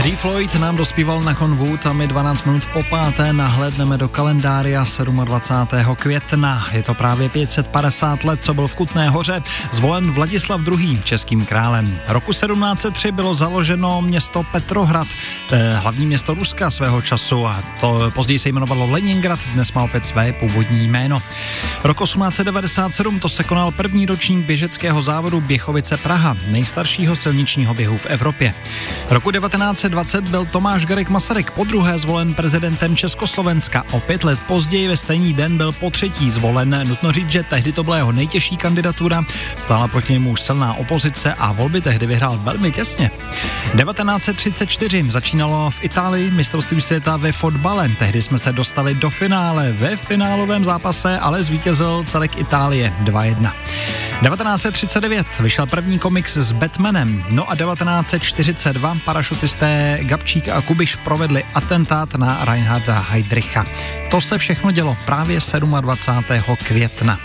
Eddie Floyd nám dospíval na konvůd a my 12 minut po páté nahlédneme do kalendária 27. května. Je to právě 550 let, co byl v Kutné hoře zvolen Vladislav II. českým králem. Roku 1703 bylo založeno město Petrohrad, hlavní město Ruska svého času a to později se jmenovalo Leningrad, dnes má opět své původní jméno. Rok 1897 to se konal první ročník běžeckého závodu Běchovice Praha, nejstaršího silničního běhu v Evropě. Roku 1920 byl Tomáš Garek Masaryk po druhé zvolen prezidentem Československa. O pět let později ve stejný den byl po třetí zvolen. Nutno říct, že tehdy to byla jeho nejtěžší kandidatura, stála proti němu už silná opozice a volby tehdy vyhrál velmi těsně. 1934 začínalo v Itálii mistrovství světa ve fotbale. Tehdy jsme se dostali do finále. Ve finálovém zápase ale zvítězil celek Itálie 2-1. 1939 vyšel první komiks s Batmanem, no a 1942 parašutisté Gabčík a Kubiš provedli atentát na Reinharda Heydricha. To se všechno dělo právě 27. května.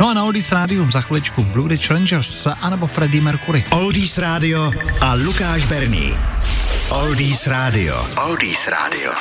No a na Oldies Rádium za chviličku Blue Ridge Rangers anebo Freddie Mercury. Oldies Radio a Lukáš Berný. Oldies Radio. Oldies Radio.